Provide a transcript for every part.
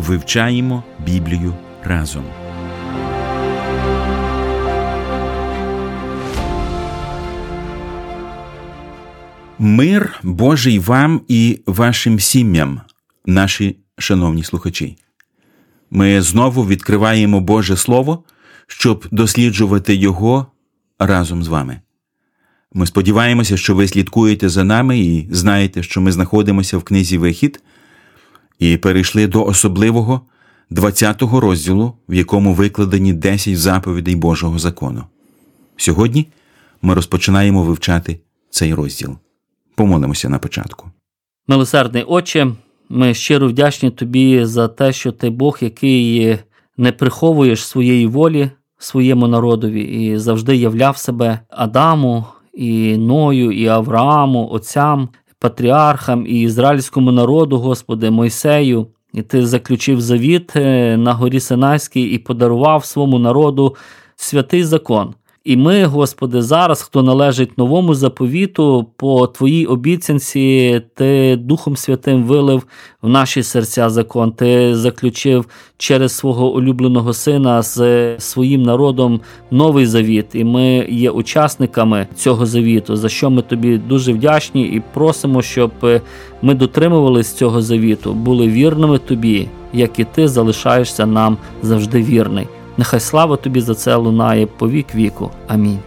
Вивчаємо Біблію разом. Мир Божий вам і вашим сім'ям, наші шановні слухачі. Ми знову відкриваємо Боже Слово, щоб досліджувати Його разом з вами. Ми сподіваємося, що ви слідкуєте за нами і знаєте, що ми знаходимося в книзі Вихід і перейшли до особливого 20-го розділу, в якому викладені 10 заповідей Божого закону. Сьогодні ми розпочинаємо вивчати цей розділ. Помолимося на початку. Милосердний Отче, ми щиро вдячні Тобі за те, що ти Бог, який не приховуєш своєї волі своєму народові і завжди являв себе Адаму, і Ною, і Аврааму, отцям, патріархам і ізраїльському народу, Господи, Мойсею. І ти заключив завіт е, на горі Синайській і подарував своєму народу святий закон. І ми, Господи, зараз, хто належить новому заповіту, по Твоїй обіцянці, Ти Духом Святим вилив в наші серця закон. Ти заключив через свого улюбленого сина з своїм народом новий завіт, і ми є учасниками цього завіту, за що ми тобі дуже вдячні і просимо, щоб ми дотримувалися цього завіту, були вірними тобі, як і ти залишаєшся нам завжди вірний. Нехай слава тобі за це лунає по вік віку. Амінь.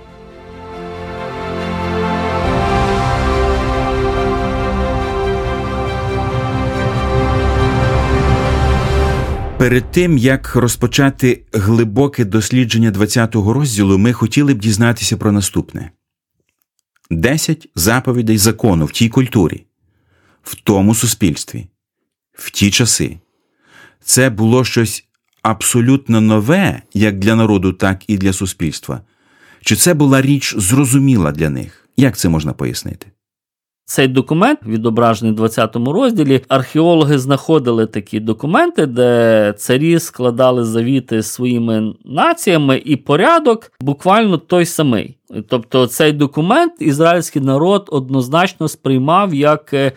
Перед тим як розпочати глибоке дослідження 20-го розділу, ми хотіли б дізнатися про наступне: десять заповідей закону в тій культурі, в тому суспільстві, в ті часи. Це було щось абсолютно нове як для народу, так і для суспільства? Чи це була річ зрозуміла для них? Як це можна пояснити? Цей документ, відображений в 20 розділі, археологи знаходили такі документи, де царі складали завіти своїми націями, і порядок буквально той самий. Тобто цей документ ізраїльський народ однозначно сприймав як е,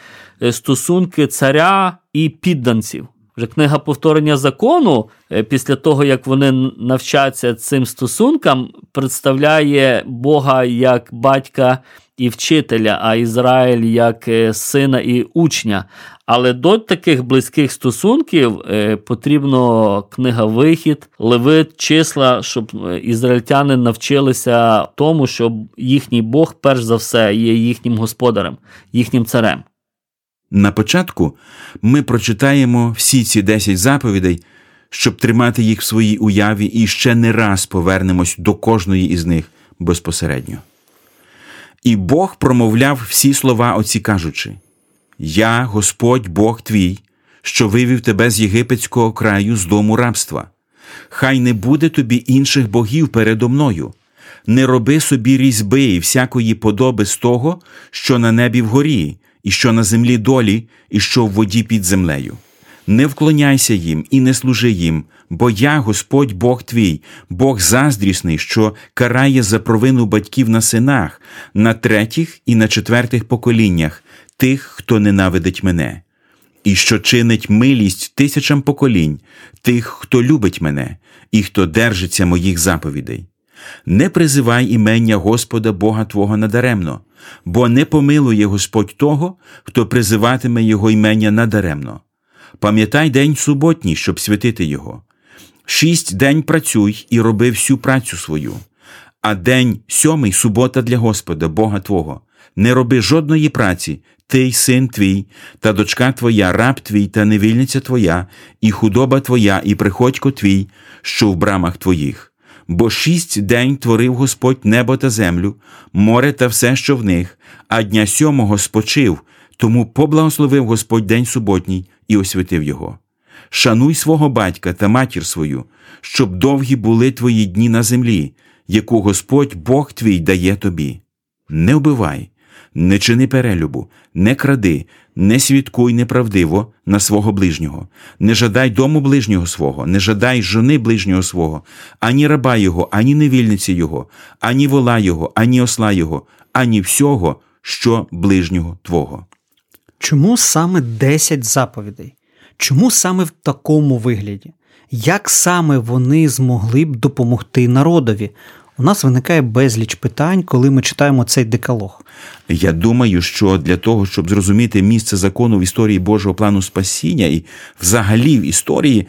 стосунки царя і підданців. Вже книга повторення закону, е, після того, як вони навчаться цим стосункам, представляє Бога як батька і вчителя, а Ізраїль як е, сина і учня. Але до таких близьких стосунків е, потрібно книга Вихід, Левит, числа, щоб ізраїльтяни навчилися тому, що їхній Бог, перш за все, є їхнім господарем, їхнім царем. На початку ми прочитаємо всі ці десять заповідей, щоб тримати їх в своїй уяві, і ще не раз повернемось до кожної із них безпосередньо. І Бог промовляв всі слова оці кажучи: Я, Господь Бог твій, що вивів тебе з єгипетського краю з дому рабства. Хай не буде тобі інших богів передо мною, не роби собі різьби і всякої подоби з того, що на небі вгорі, і що на землі долі, і що в воді під землею. Не вклоняйся їм і не служи їм, бо я, Господь Бог твій, Бог заздрісний, що карає за провину батьків на синах, на третіх і на четвертих поколіннях тих, хто ненавидить мене, і що чинить милість тисячам поколінь, тих, хто любить мене, і хто держиться моїх заповідей. Не призивай імення Господа Бога Твого надаремно, бо не помилує Господь того, хто призиватиме Його імення надаремно. Пам'ятай день суботній, щоб святити Його. Шість день працюй і роби всю працю свою, а день сьомий субота для Господа, Бога Твого. Не роби жодної праці, ти й син твій, та дочка твоя, раб твій та невільниця твоя, і худоба твоя, і приходько твій, що в брамах твоїх бо шість день творив Господь небо та землю, море та все, що в них, а дня сьомого спочив, тому поблагословив Господь день суботній і освятив його. Шануй свого батька та матір свою, щоб довгі були твої дні на землі, яку Господь Бог твій дає тобі. Не вбивай, не чини перелюбу, не кради, не свідкуй неправдиво на свого ближнього, не жадай дому ближнього свого, не жадай жони ближнього свого, ані раба його, ані невільниці його, ані вола його, ані осла його, ані всього, що ближнього твого. Чому саме 10 заповідей? Чому саме в такому вигляді? Як саме вони змогли б допомогти народові? У нас виникає безліч питань, коли ми читаємо цей декалог. Я думаю, що для того, щоб зрозуміти місце закону в історії Божого плану спасіння і взагалі в історії,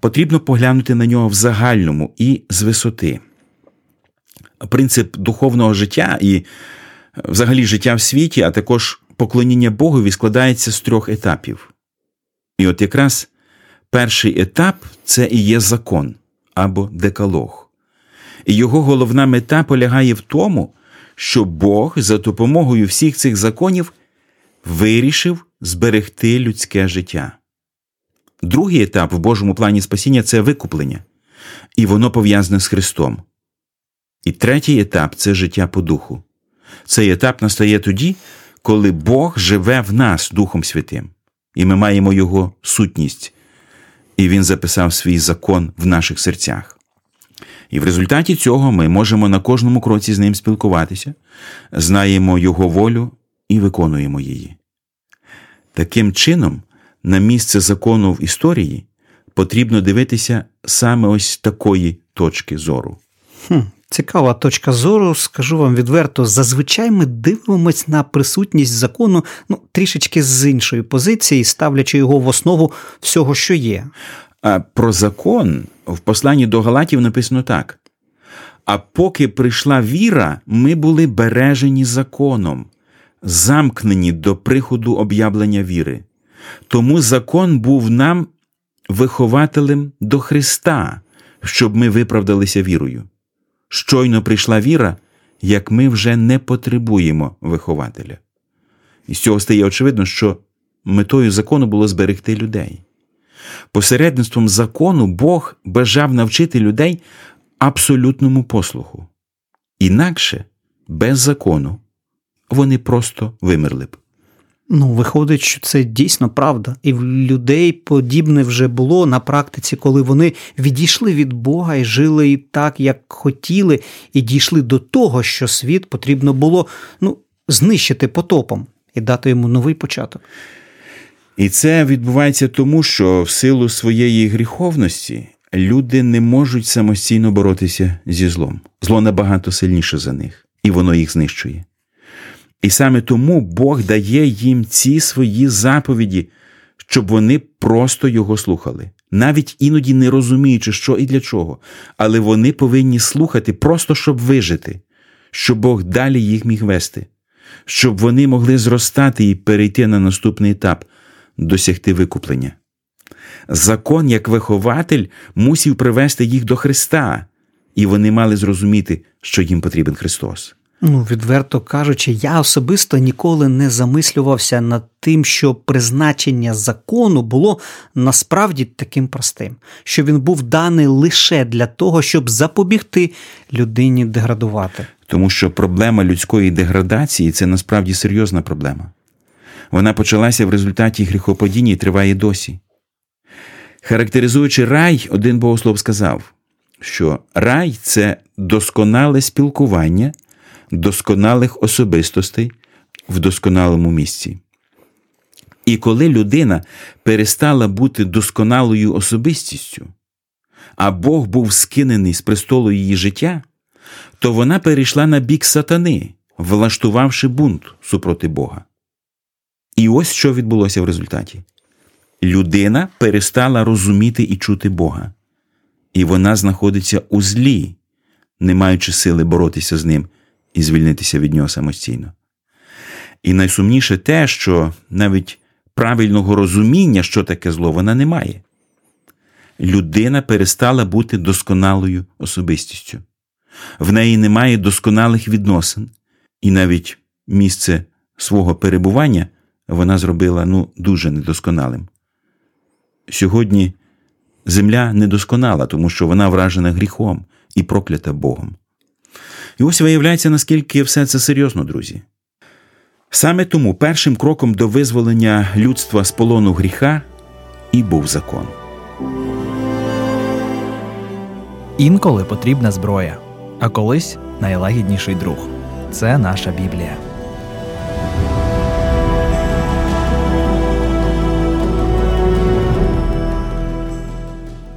потрібно поглянути на нього в загальному і з висоти. Принцип духовного життя і взагалі життя в світі, а також поклоніння Богові складається з трьох етапів. І от якраз перший етап це і є закон або декалог. І його головна мета полягає в тому, що Бог за допомогою всіх цих законів вирішив зберегти людське життя. Другий етап в Божому плані спасіння це викуплення, і воно пов'язане з Христом. І третій етап це життя по духу. Цей етап настає тоді, коли Бог живе в нас Духом Святим, і ми маємо Його сутність, і Він записав свій закон в наших серцях. І в результаті цього ми можемо на кожному кроці з ним спілкуватися, знаємо Його волю і виконуємо її. Таким чином, на місце закону в історії потрібно дивитися саме ось такої точки зору. Хм, Цікава точка зору, скажу вам відверто, зазвичай ми дивимось на присутність закону ну, трішечки з іншої позиції, ставлячи його в основу всього, що є. Про закон в посланні до Галатів написано так: а поки прийшла віра, ми були бережені законом, замкнені до приходу об'явлення віри. Тому закон був нам вихователем до Христа, щоб ми виправдалися вірою. Щойно прийшла віра, як ми вже не потребуємо вихователя. І з цього стає очевидно, що метою закону було зберегти людей. Посередництвом закону Бог бажав навчити людей абсолютному послуху. Інакше, без закону, вони просто вимерли б. Ну, виходить, що це дійсно правда, і в людей подібне вже було на практиці, коли вони відійшли від Бога і жили так, як хотіли, і дійшли до того, що світ потрібно було ну, знищити потопом і дати йому новий початок. І це відбувається тому, що в силу своєї гріховності люди не можуть самостійно боротися зі злом. Зло набагато сильніше за них, і воно їх знищує. І саме тому Бог дає їм ці свої заповіді, щоб вони просто його слухали, навіть іноді не розуміючи, що і для чого, але вони повинні слухати просто щоб вижити, щоб Бог далі їх міг вести, щоб вони могли зростати і перейти на наступний етап, досягти викуплення. Закон, як вихователь, мусів привести їх до Христа, і вони мали зрозуміти, що їм потрібен Христос. Ну, відверто кажучи, я особисто ніколи не замислювався над тим, що призначення закону було насправді таким простим, що він був даний лише для того, щоб запобігти людині деградувати. Тому що проблема людської деградації це насправді серйозна проблема. Вона почалася в результаті гріхопадіння і триває досі. Характеризуючи рай, один богослов сказав, що рай це досконале спілкування досконалих особистостей в досконалому місці. І коли людина перестала бути досконалою особистістю, а Бог був скинений з престолу її життя, то вона перейшла на бік сатани, влаштувавши бунт супроти Бога. І ось що відбулося в результаті. Людина перестала розуміти і чути Бога, і вона знаходиться у злі, не маючи сили боротися з ним і звільнитися від нього самостійно. І найсумніше те, що навіть правильного розуміння, що таке зло, вона не має. Людина перестала бути досконалою особистістю. В неї немає досконалих відносин, і навіть місце свого перебування вона зробила ну, дуже недосконалим. Сьогодні земля недосконала, тому що вона вражена гріхом і проклята Богом. І ось виявляється, наскільки все це серйозно, друзі. Саме тому першим кроком до визволення людства з полону гріха і був закон. Інколи потрібна зброя, а колись найлагідніший друг. Це наша Біблія.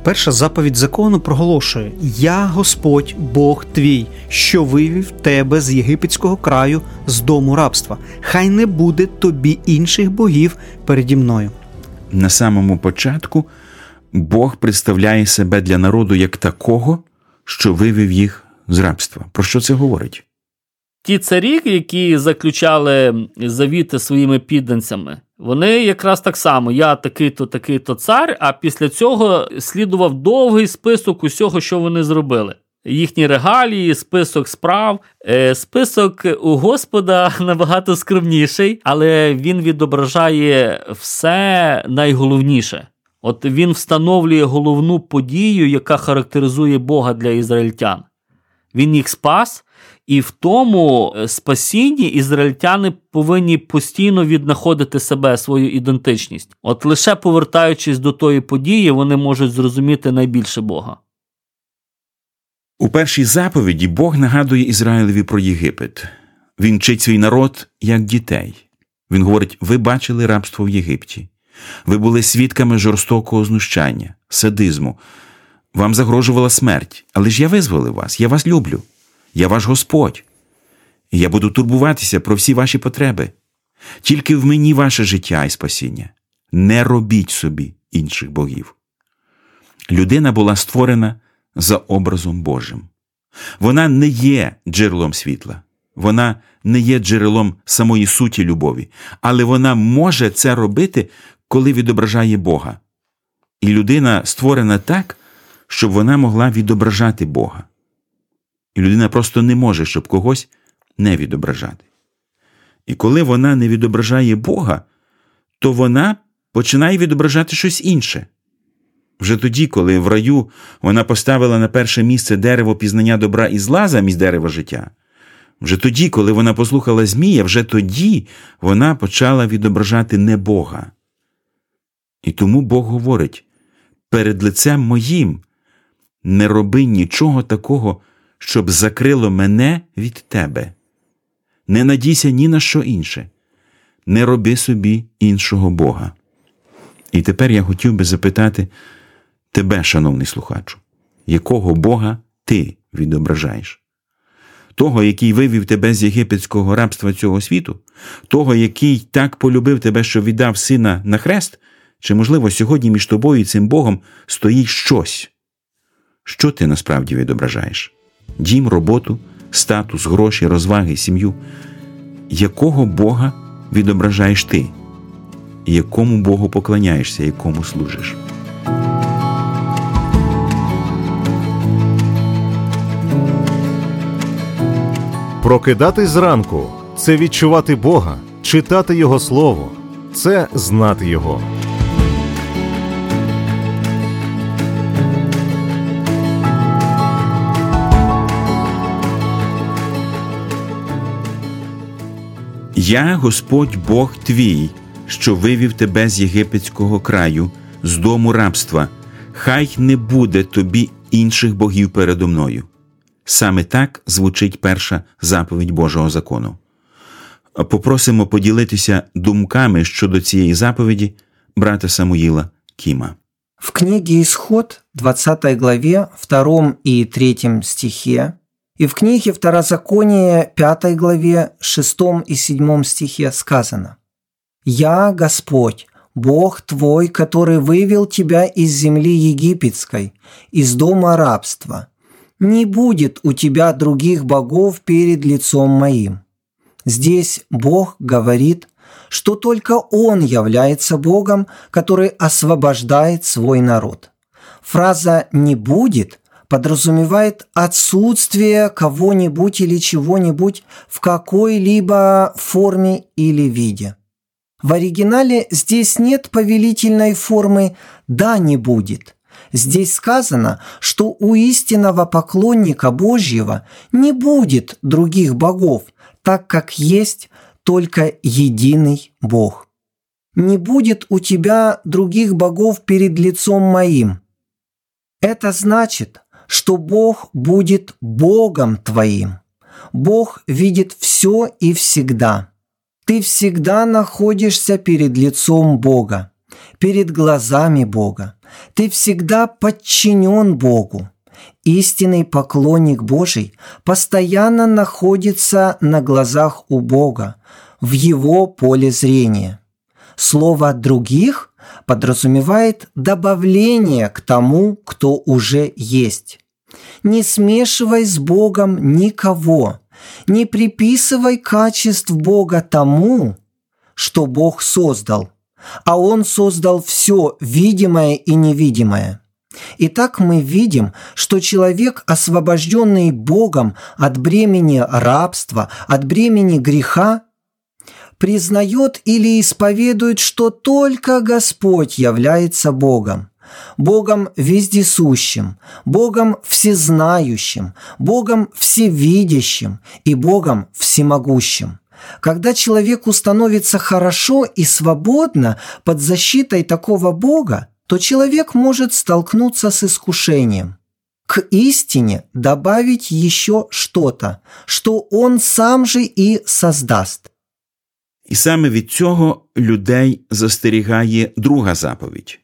Перша заповідь закону проголошує: Я Господь, Бог твій, що вивів тебе з єгипетського краю, з дому рабства. Хай не буде тобі інших богів переді мною. На самому початку Бог представляє себе для народу як такого, що вивів їх з рабства. Про що це говорить? Ті царі, які заключали завіти своїми підданцями, вони якраз так само: я такий-то, такий-то цар, а після цього слідував довгий список усього, що вони зробили. Їхні регалії, список справ. Е, список у Господа набагато скромніший, але він відображає все найголовніше. От він встановлює головну подію, яка характеризує Бога для ізраїльтян. Він їх спас, і в тому е, спасінні ізраїльтяни повинні постійно віднаходити себе, свою ідентичність. От лише повертаючись до тої події, вони можуть зрозуміти найбільше Бога. У першій заповіді Бог нагадує Ізраїлеві про Єгипет. Він вчить свій народ як дітей. Він говорить: ви бачили рабство в Єгипті, ви були свідками жорстокого знущання, садизму. Вам загрожувала смерть, але ж я визволив вас, я вас люблю, я ваш Господь, і я буду турбуватися про всі ваші потреби. Тільки в мені ваше життя і спасіння. Не робіть собі інших богів. Людина була створена за образом Божим. Вона не є джерелом світла, вона не є джерелом самої суті любові, але вона може це робити, коли відображає Бога. І людина створена так, щоб вона могла відображати Бога. І людина просто не може, щоб когось не відображати. І коли вона не відображає Бога, то вона починає відображати щось інше. Вже тоді, коли в раю вона поставила на перше місце дерево пізнання добра і зла замість дерева життя, вже тоді, коли вона послухала Змія, вже тоді вона почала відображати не Бога. І тому Бог говорить: перед лицем моїм не роби нічого такого, щоб закрило мене від тебе. Не надійся ні на що інше, не роби собі іншого Бога. І тепер я хотів би запитати тебе, шановний слухачу, якого Бога ти відображаєш? Того, який вивів тебе з єгипетського рабства цього світу, того, який так полюбив тебе, що віддав сина на хрест, чи, можливо, сьогодні між тобою і цим Богом стоїть щось? Що ти насправді відображаєш? Дім, роботу, статус, гроші, розваги, сім'ю. Якого Бога відображаєш ти? Якому Богу поклоняєшся, якому служиш? Прокидатись зранку це відчувати Бога, читати Його Слово, це знати Його. Я Господь Бог твій, що вивів тебе з єгипетського краю, з дому рабства, хай не буде тобі інших богів передо мною. Саме так звучить перша заповідь Божого закону. Попросимо поділитися думками щодо цієї заповіді брата Самуїла Кіма. В книге «Исход» 20 главе 2 и 3 стихе и в книге Второзаконие 5 главе 6 и 7 стихе сказано «Я Господь, Бог твой, который вывел тебя из земли египетской, из дома рабства. Не будет у тебя других богов перед лицом моим». Здесь Бог говорит, что только Он является Богом, который освобождает свой народ. Фраза «не будет» подразумевает отсутствие кого-нибудь или чего-нибудь в какой-либо форме или виде. В оригинале здесь нет повелительной формы «да не будет». Здесь сказано, что у истинного поклонника Божьего не будет других богов, так как есть только единый Бог. Не будет у тебя других богов перед лицом моим. Это значит, что Бог будет Богом твоим. Бог видит все и всегда. Ты всегда находишься перед лицом Бога, перед глазами Бога. Ты всегда подчинен Богу. Истинный поклонник Божий постоянно находится на глазах у Бога, в его поле зрения. Слово «других» подразумевает добавление к тому, кто уже есть. Не смешивай с Богом никого, не приписывай качеств Бога тому, что Бог создал, а Он создал все видимое и невидимое. Итак, мы видим, что человек, освобожденный Богом от бремени рабства, от бремени греха, признает или исповедует, что только Господь является Богом. Богом вездесущим, Богом всезнающим, Богом всевидящим и Богом всемогущим. Когда человеку становится хорошо и свободно под защитой такого Бога, то человек может столкнуться с искушением. К истине добавить еще что-то, что он сам же и создаст. І саме від цього людей застерігає друга заповідь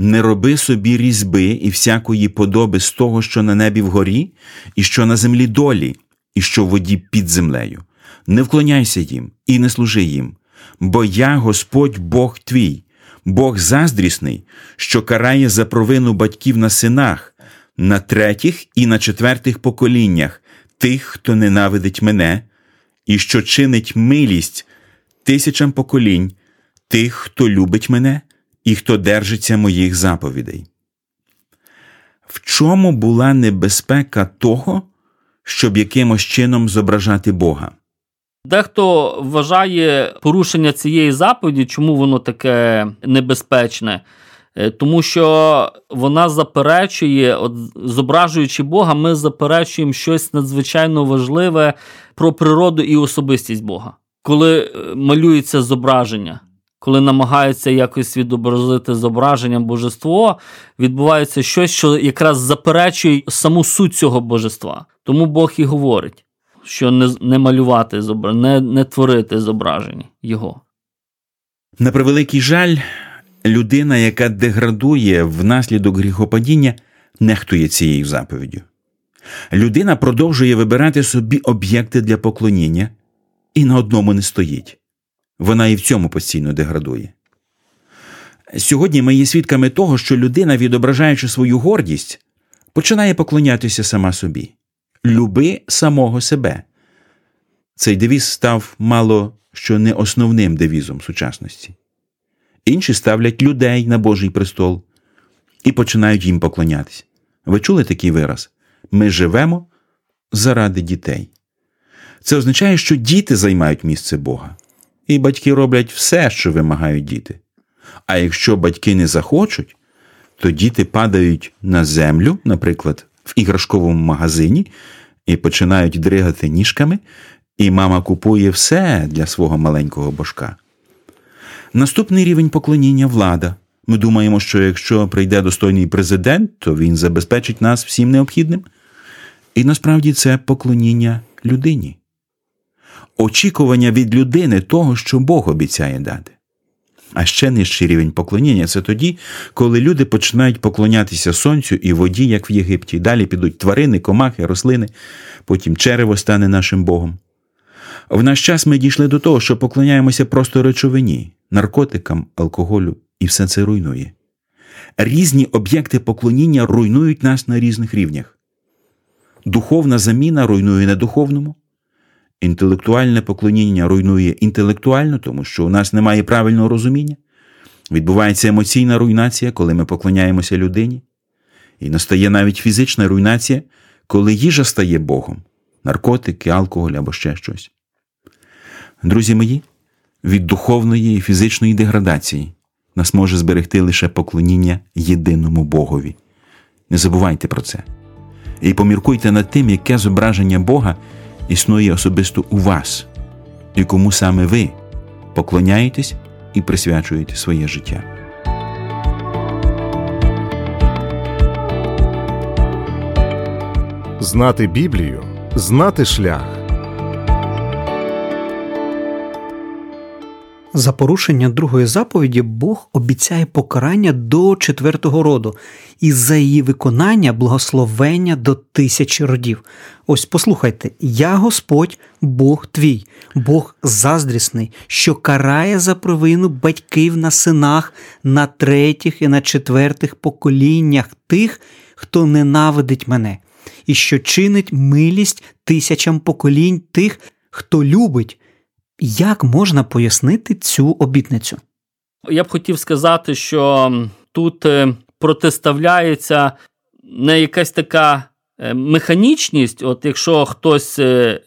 не роби собі різьби і всякої подоби з того, що на небі вгорі, і що на землі долі, і що в воді під землею. Не вклоняйся їм і не служи їм, бо я Господь Бог твій, Бог заздрісний, що карає за провину батьків на синах, на третіх і на четвертих поколіннях тих, хто ненавидить мене, і що чинить милість тисячам поколінь тих, хто любить мене і хто держиться моїх заповідей. В чому була небезпека того, щоб якимось чином зображати Бога? Дехто вважає порушення цієї заповіді, чому воно таке небезпечне, Е, тому що вона заперечує, от зображуючи Бога, ми заперечуємо щось надзвичайно важливе про природу і особистість Бога. Коли е, малюється зображення, коли намагаються якось відобразити зображення божество, відбувається щось, що якраз заперечує саму суть цього божества. Тому Бог і говорить, що не не малювати не, не творити зображення його. На превеликий жаль, людина, яка деградує внаслідок гріхопадіння, нехтує цією заповіддю. Людина продовжує вибирати собі об'єкти для поклоніння і на одному не стоїть. Вона і в цьому постійно деградує. Сьогодні ми є свідками того, що людина, відображаючи свою гордість, починає поклонятися сама собі. Люби самого себе. Цей девіз став мало що не основним девізом сучасності. Інші ставлять людей на Божий престол і починають їм поклонятися. Ви чули такий вираз? Ми живемо заради дітей. Це означає, що діти займають місце Бога, і батьки роблять все, що вимагають діти. А якщо батьки не захочуть, то діти падають на землю, наприклад, в іграшковому магазині, і починають дригати ніжками, і мама купує все для свого маленького божка. Наступний рівень поклоніння влада. Ми думаємо, що якщо прийде достойний президент, то він забезпечить нас всім необхідним. І насправді це поклоніння людині, очікування від людини того, що Бог обіцяє дати. А ще нижчий рівень поклоніння це тоді, коли люди починають поклонятися сонцю і воді, як в Єгипті. Далі підуть тварини, комахи, рослини, потім черево стане нашим Богом. В наш час ми дійшли до того, що поклоняємося просто речовині, наркотикам, алкоголю, і все це руйнує. Різні об'єкти поклоніння руйнують нас на різних рівнях. Духовна заміна руйнує недуховному, інтелектуальне поклоніння руйнує інтелектуально, тому що у нас немає правильного розуміння. Відбувається емоційна руйнація, коли ми поклоняємося людині, і настає навіть фізична руйнація, коли їжа стає Богом, наркотики, алкоголь або ще щось. Друзі мої, від духовної і фізичної деградації. Нас може зберегти лише поклоніння єдиному Богові. Не забувайте про це. І поміркуйте над тим, яке зображення Бога існує особисто у вас, і кому саме ви поклоняєтесь і присвячуєте своє життя. Знати Біблію, знати шлях. За порушення другої заповіді Бог обіцяє покарання до четвертого роду, і за її виконання благословення до тисячі родів. Ось послухайте: я Господь, Бог твій, Бог заздрісний, що карає за провину батьків на синах, на третіх і на четвертих поколіннях тих, хто ненавидить мене, і що чинить милість тисячам поколінь тих, хто любить. Як можна пояснити цю обітницю? Я б хотів сказати, що тут е, протиставляється не якась така е, механічність, от якщо хтось е,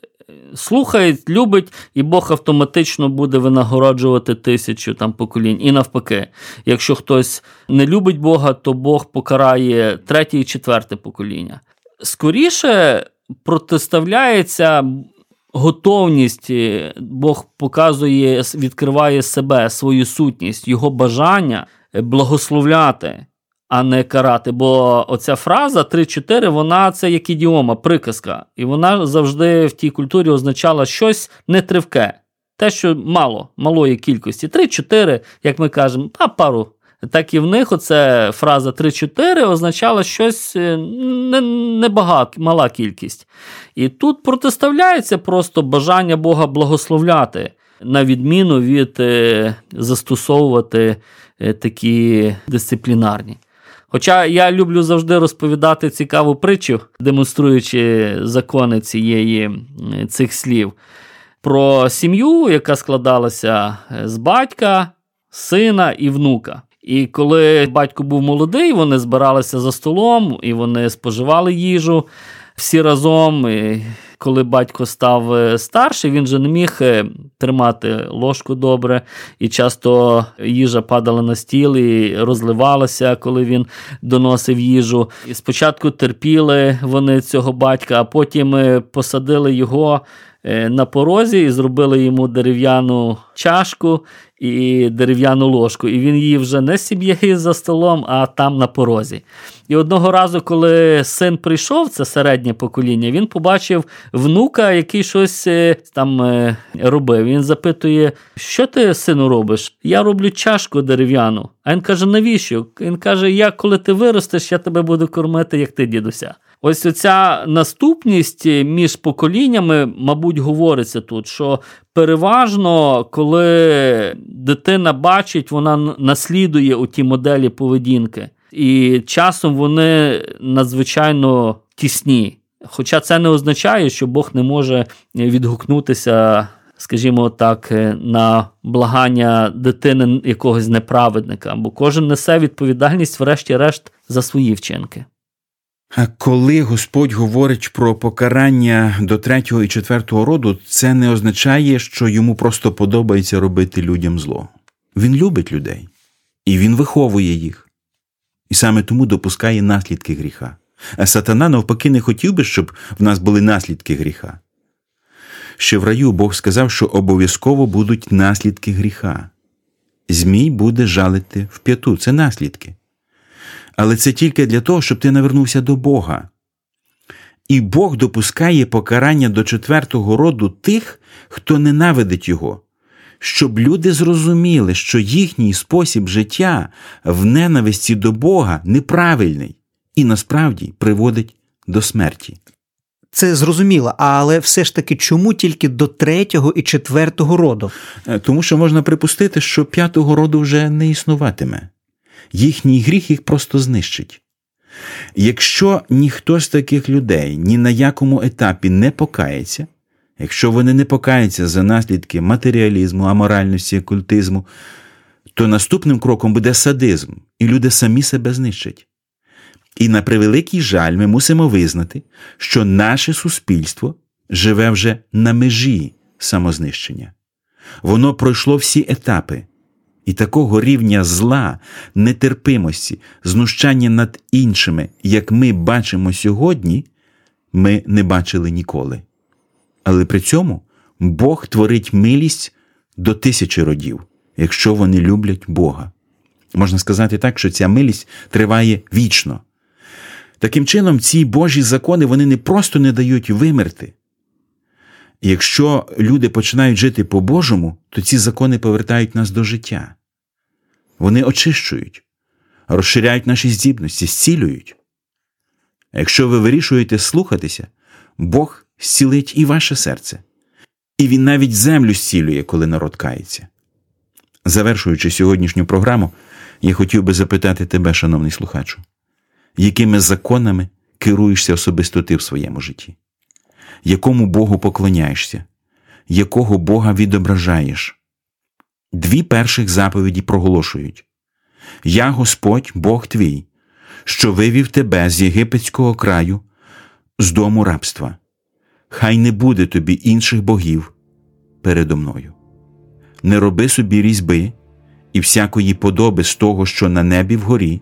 слухає, любить, і Бог автоматично буде винагороджувати тисячу там поколінь. І навпаки, якщо хтось не любить Бога, то Бог покарає третє і четверте покоління. Скоріше протиставляється готовність е, Бог показує, відкриває себе, свою сутність, його бажання е, благословляти, а не карати. Бо оця фраза 3-4, вона це як ідіома, приказка. І вона завжди в тій культурі означала щось нетривке. Те, що мало, малої кількості. 3-4, як ми кажемо, а пару так і в них оце фраза 3-4 означала щось е, небагато, не мала кількість. І тут протиставляється просто бажання Бога благословляти, на відміну від е, застосовувати е, такі дисциплінарні. Хоча я люблю завжди розповідати цікаву притчу, демонструючи закони цієї, цих слів, про сім'ю, яка складалася з батька, сина і внука. І коли батько був молодий, вони збиралися за столом і вони споживали їжу всі разом. І Коли батько став е, старший, він же не міг е, тримати ложку добре, і часто їжа падала на стіл і розливалася, коли він доносив їжу. І Спочатку терпіли вони цього батька, а потім е, посадили його на порозі і зробили йому дерев'яну чашку і дерев'яну ложку. І він її вже не сім'єю за столом, а там на порозі. І одного разу, коли син прийшов, це середнє покоління, він побачив внука, який щось е, там е, робив. Він запитує, що ти, сину, робиш? Я роблю чашку дерев'яну. А він каже, навіщо? Він каже: Я, коли ти виростеш, я тебе буду кормити, як ти, дідуся. Ось оця наступність між поколіннями, мабуть, говориться тут, що переважно, коли дитина бачить, вона наслідує у ті моделі поведінки. І часом вони надзвичайно тісні. Хоча це не означає, що Бог не може відгукнутися, скажімо так, на благання дитини якогось неправедника, бо кожен несе відповідальність, врешті-решт, за свої вчинки. А коли Господь говорить про покарання до третього і четвертого роду, це не означає, що йому просто подобається робити людям зло. Він любить людей, і він виховує їх. І саме тому допускає наслідки гріха. А сатана навпаки не хотів би, щоб в нас були наслідки гріха. Ще в раю Бог сказав, що обов'язково будуть наслідки гріха. Змій буде жалити в п'яту. Це наслідки але це тільки для того, щоб ти навернувся до Бога. І Бог допускає покарання до четвертого роду тих, хто ненавидить Його, щоб люди зрозуміли, що їхній спосіб життя в ненависті до Бога неправильний і насправді приводить до смерті. Це зрозуміло, але все ж таки чому тільки до третього і четвертого роду? Е, тому що можна припустити, що п'ятого роду вже не існуватиме їхній гріх їх просто знищить. Якщо ніхто з таких людей ні на якому етапі не покається, якщо вони не покаються за наслідки матеріалізму, аморальності, окультизму, то наступним кроком буде садизм, і люди самі себе знищать. І на превеликий жаль, ми мусимо визнати, що наше суспільство живе вже на межі самознищення. Воно пройшло всі етапи. І такого рівня зла, нетерпимості, знущання над іншими, як ми бачимо сьогодні, ми не бачили ніколи. Але при цьому Бог творить милість до тисячі родів, якщо вони люблять Бога. Можна сказати так, що ця милість триває вічно. Таким чином, ці Божі закони вони не просто не дають вимерти. Якщо люди починають жити по-божому, то ці закони повертають нас до життя. Вони очищують, розширяють наші здібності, зцілюють. А якщо ви вирішуєте слухатися, Бог зцілить і ваше серце, і Він навіть землю зцілює, коли народ кається. Завершуючи сьогоднішню програму, я хотів би запитати тебе, шановний слухачу, якими законами керуєшся особисто ти в своєму житті? Якому Богу поклоняєшся, якого Бога відображаєш? Дві перших заповіді проголошують Я Господь, Бог твій, що вивів тебе з єгипетського краю, з дому рабства. Хай не буде тобі інших богів передо мною. Не роби собі різьби і всякої подоби з того, що на небі вгорі,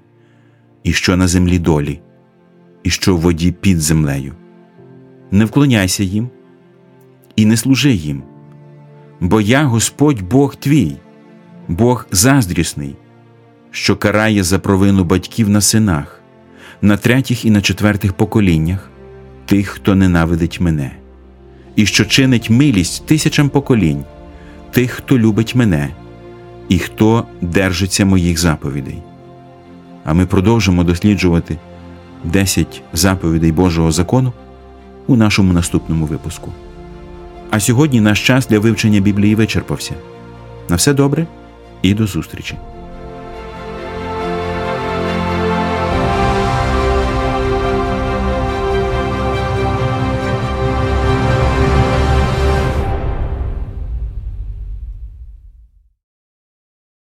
і що на землі долі, і що в воді під землею. Не вклоняйся їм і не служи їм, бо я Господь Бог твій, Бог заздрісний, що карає за провину батьків на синах, на третіх і на четвертих поколіннях тих, хто ненавидить мене, і що чинить милість тисячам поколінь, тих, хто любить мене, і хто держиться моїх заповідей. А ми продовжимо досліджувати 10 заповідей Божого закону у нашому наступному випуску. А сьогодні наш час для вивчення Біблії вичерпався. На все добре і до зустрічі!